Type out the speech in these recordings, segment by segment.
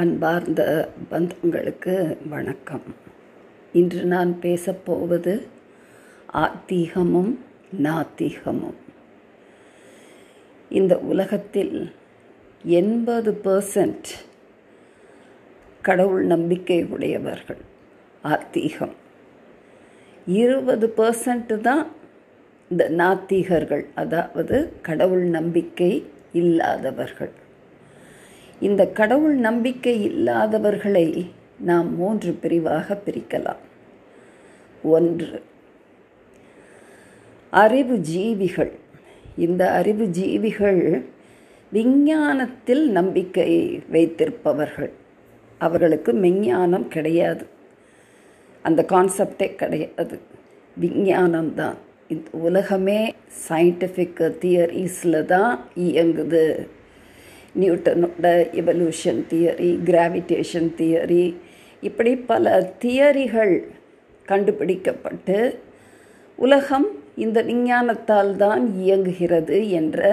அன்பார்ந்த பந்தங்களுக்கு வணக்கம். இன்று நான் பேசப்போவது ஆத்தீகமும் நாத்திகமும். இந்த உலகத்தில் எண்பது பர்சன்ட் கடவுள் நம்பிக்கை உடையவர்கள் ஆத்தீகம். இருபது பர்சன்ட் தான் இந்த நாத்திகர்கள் அதாவது கடவுள் நம்பிக்கை இல்லாதவர்கள். இந்த கடவுள் நம்பிக்கை இல்லாதவர்களை நாம் மூன்று பிரிவாக பிரிக்கலாம். ஒன்று அறிவு ஜீவிகள். இந்த அறிவு ஜீவிகள் விஞ்ஞானத்தில் நம்பிக்கை வைத்திருப்பவர்கள். அவர்களுக்கு மெஞ்ஞானம் கிடையாது. அந்த கான்செப்டே கிடையாது. விஞ்ஞானம் தான். இந்த உலகமே சயின்டிஃபிக் தியரிஸில் தான் இயங்குது. நியூட்டனோட எவல்யூஷன் தியரி கிராவிடேஷன் தியரி இப்படி பல தியரிகள் கண்டுபிடிக்கப்பட்டு உலகம் இந்த விஞ்ஞானத்தால் தான் இயங்குகிறது என்ற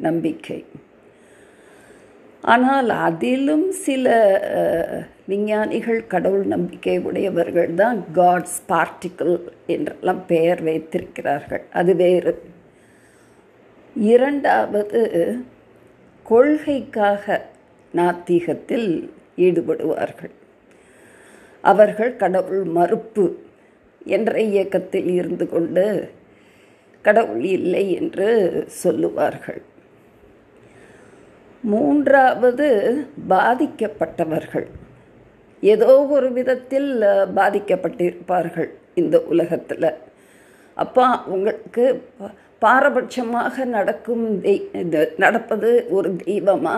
நம்பிக்கை. ஆனால் அதிலும் சில விஞ்ஞானிகள் கடவுள் நம்பிக்கை உடையவர்கள் தான் காட்ஸ் பார்ட்டிக்கிள் என்றெல்லாம் பெயர் வைத்திருக்கிறார்கள். அது வேறு. இரண்டாவது கொள்கைக்காக நாத்திகத்தில் ஈடுபடுவார்கள். அவர்கள் கடவுள் மறுப்பு என்ற இயக்கத்தில் இருந்து கொண்டு கடவுள் இல்லை என்று சொல்லுவார்கள். மூன்றாவது பாதிக்கப்பட்டவர்கள். ஏதோ ஒரு விதத்தில் பாதிக்கப்பட்டிருப்பார்கள் இந்த உலகத்தில். அப்போ உங்களுக்கு பாரபட்சமாக நடக்கும் தெய் நடப்பது ஒரு தெய்வமா?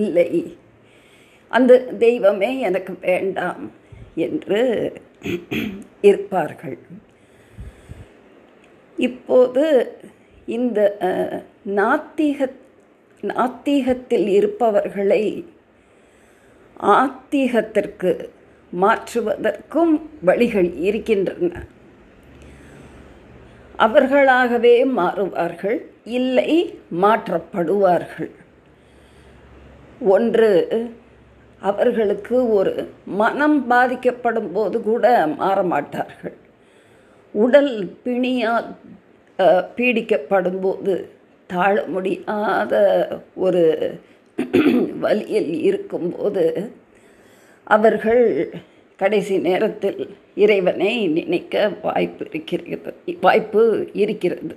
இல்லை. அந்த தெய்வமே எனக்கு வேண்டாம் என்று இருப்பார்கள். இப்போது இந்த நாத்திக நாத்திகத்தில் இருப்பவர்களை ஆத்திகத்திற்கு மாற்றுவதற்கும் வழிகள் இருக்கின்றன. அவர்களாகவே மாறுவார்கள் இல்லை மாற்றப்படுவார்கள். ஒன்று அவர்களுக்கு ஒரு மனம் பாதிக்கப்படும் போது கூட மாற மாட்டார்கள் உடல் பிணியால் பீடிக்கப்படும் போது தாழ முடியாத ஒரு வழியில் இருக்கும்போது அவர்கள் கடைசி நேரத்தில் இறைவனை நினைக்க வாய்ப்பு இருக்கிறது. வாய்ப்பு இருக்கிறது.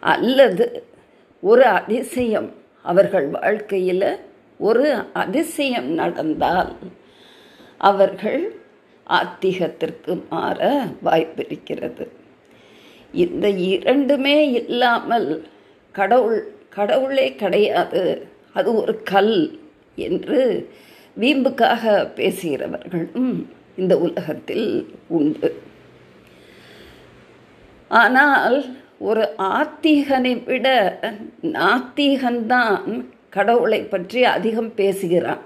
அல்லது ஒரு அதிசயம் அவர்கள் வாழ்க்கையில் ஒரு அதிசயம் நடந்தால் அவர்கள் ஆத்திகத்திற்கு மாற வாய்ப்பு இருக்கிறது. இந்த இரண்டுமே இல்லாமல் கடவுள் கடவுளே கிடையாது. அது ஒரு கல் என்று வீம்புக்காக பேசுகிறவர்களும் இந்த உலகத்தில் உண்டு. ஆனால் ஒரு ஆத்திகனை விட நாத்திகன்தான் கடவுளை பற்றி அதிகம் பேசுகிறான்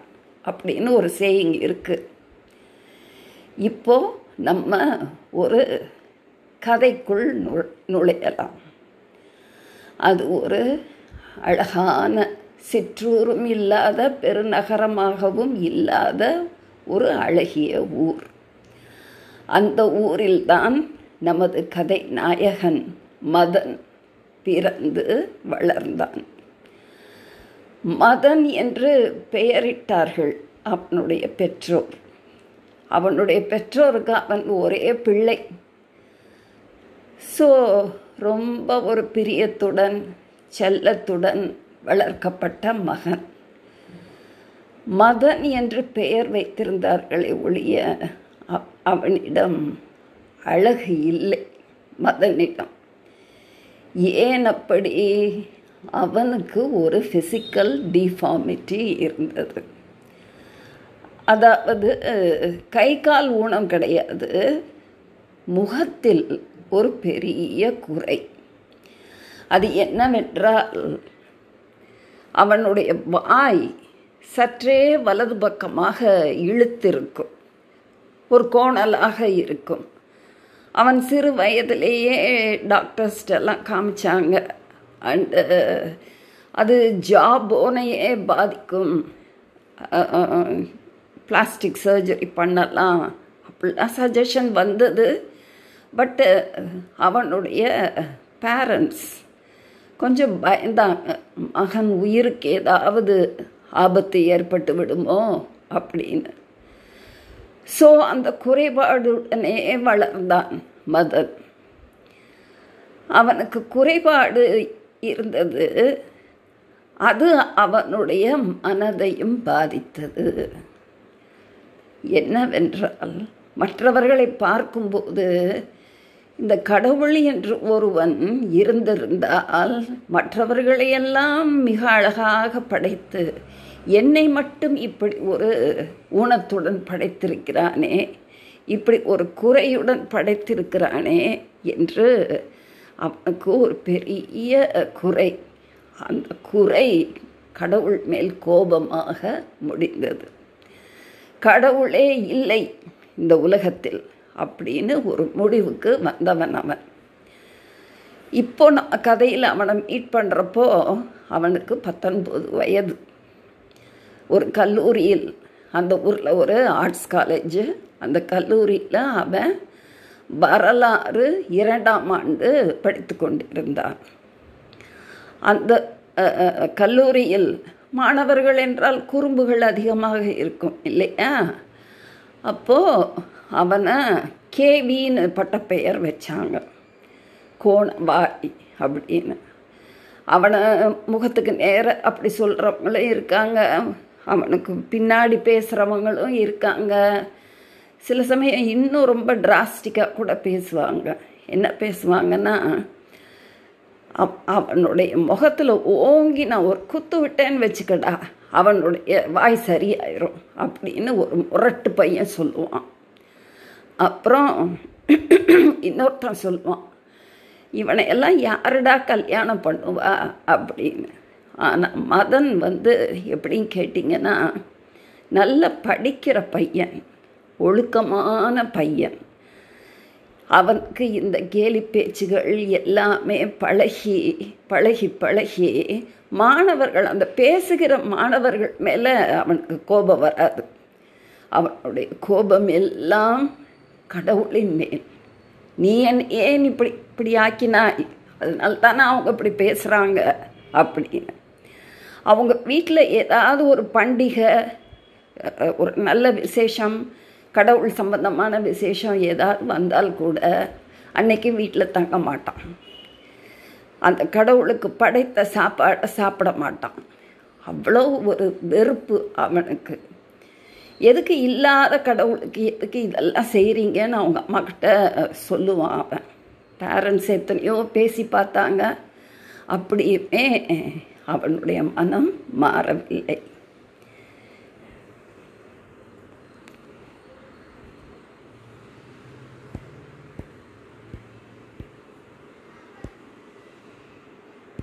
அப்படின்னு ஒரு சேயிங் இருக்கு. இப்போ நம்ம ஒரு கதைக்குள் நு நுழையலாம். அது ஒரு அழகான சிற்றூரும் இல்லாத பெருநகரமாகவும் இல்லாத ஒரு அழகிய ஊர். அந்த ஊரில்தான் நமது கதை நாயகன் மதன் பிறந்து வளர்ந்தான். மதன் என்று பெயரிட்டார்கள் அவனுடைய பெற்றோர். அவனுடைய பெற்றோருக்கு அவன் ஒரே பிள்ளை. ஸோ ரொம்ப ஒரு பிரியத்துடன் செல்லத்துடன் வளர்க்கப்பட்ட மகன். மதன் என்று பெயர் வைத்திருந்தார்களே ஒழிய அவனிடம் அழகு இல்லை மதனிடம். ஏன் அப்படி? அவனுக்கு ஒரு ஃபிசிக்கல் டிஃபார்மிட்டி இருந்தது. அதாவது கை கால் ஊனம் கிடையாது முகத்தில் ஒரு பெரிய குறை. அது என்னவென்றால் அவனுடைய வாய் சற்றே வலது பக்கமாக இழுத்திருக்கும். ஒரு கோணலாக இருக்கும். அவன் சிறு வயதிலேயே டாக்டர்ஸ்டெல்லாம் காமிச்சாங்க. அண்டு uh, அது ஜாபோனையே பாதிக்கும். Uh, uh, பிளாஸ்டிக் சர்ஜரி பண்ணலாம். அப்படிலாம் சஜஷன் வந்தது. பட்டு அவனுடைய பேரண்ட்ஸ் கொஞ்சம் பயந்தாங்க. மகன் உயிருக்கு ஏதாவது ஆபத்து ஏற்பட்டு விடுமோ? அப்படின்னு. ஸோ அந்த குறைபாடுடனே வளர்ந்தான் மதன். அவனுக்கு குறைபாடு இருந்தது. அது அவனுடைய மனதையும் பாதித்தது. என்னவென்றால் மற்றவர்களை பார்க்கும்போது இந்த கடவுள் என்று ஒருவன் இருந்திருந்தால் மற்றவர்களையெல்லாம் மிக அழகாக படைத்து என்னை மட்டும் இப்படி ஒரு ஊனத்துடன் படைத்திருக்கிறானே இப்படி ஒரு குறையுடன் படைத்திருக்கிறானே என்று அவனுக்கு ஒரு பெரிய குறை. அந்த குறை கடவுள் மேல் கோபமாக முடிந்தது. கடவுளே இல்லை இந்த உலகத்தில் அப்படின்னு ஒரு முடிவுக்கு வந்தவன் அவன். இப்போ நம்ம கதையில் அவனை மீட் பண்ணுறப்போ அவனுக்கு பத்தொன்பது வயது. ஒரு கல்லூரியில் அந்த ஊரில் ஒரு ஆர்ட்ஸ் காலேஜு அந்த கல்லூரியில் அவன் வரலாறு இரண்டாம் ஆண்டு படித்து கொண்டிருந்தான். அந்த கல்லூரியில் மாணவர்கள் என்றால் குறும்புகள் அதிகமாக இருக்கும் இல்லையா? அப்போது அவனை கேவின்னு பட்டப்பெயர் வச்சாங்க. கோணவாய் அப்படின்னு. அவனை முகத்துக்கு நேர அப்படி சொல்கிறவங்களும் இருக்காங்க. அவனுக்கு பின்னாடி பேசுகிறவங்களும் இருக்காங்க. சில சமயம் இன்னும் ரொம்ப டிராஸ்டிக்காக கூட பேசுவாங்க. என்ன பேசுவாங்கன்னா அவனுடைய முகத்தில் ஓங்கி நான் ஒரு குத்து விட்டேன்னு வச்சுக்கடா அவனுடைய வாய் சரியாயிரும் அப்படின்னு ஒரு முரட்டு பையன் சொல்லுவான். அப்புறம் இன்னொருத்தன் சொல்லுவான் இவனை எல்லாம் யாருடா கல்யாணம் பண்ணுவா? அப்படின்னு. ஆனால் மதன் வந்து எப்படின்னு கேட்டிங்கன்னா நல்ல படிக்கிற பையன் ஒழுக்கமான பையன். அவனுக்கு இந்த கேலி பேச்சுகள் எல்லாமே பழகி பழகி பழகி மாணவர்கள் அந்த பேசுகிற மாணவர்கள் மேலே அவனுக்கு கோபம் வராது. அவனுடைய கோபம் எல்லாம் கடவுளின் மேல். நீ என் ஏன் இப்படி இப்படி ஆக்கினாய்? அதனால தானே அவங்க இப்படி பேசுகிறாங்க அப்படின்னு. அவங்க வீட்டில் ஏதாவது ஒரு பண்டிகை ஒரு நல்ல விசேஷம் கடவுள் சம்பந்தமான விசேஷம் ஏதாவது வந்தால் கூட அன்னைக்கு வீட்டில் தங்க மாட்டான். அந்த கடவுளுக்கு படைத்த சாப்பாடை சாப்பிட மாட்டான். அவ்வளோ ஒரு வெறுப்பு அவனுக்கு. எதுக்கு இல்லாத கடவுளுக்கு எதுக்கு இதெல்லாம் செய்கிறீங்கன்னு அவங்க அம்மாக்கிட்ட சொல்லுவான் அவன். பேரண்ட்ஸ் எத்தனையோ பேசி பார்த்தாங்க. அப்படியுமே அவனுடைய மனம் மாறவில்லை.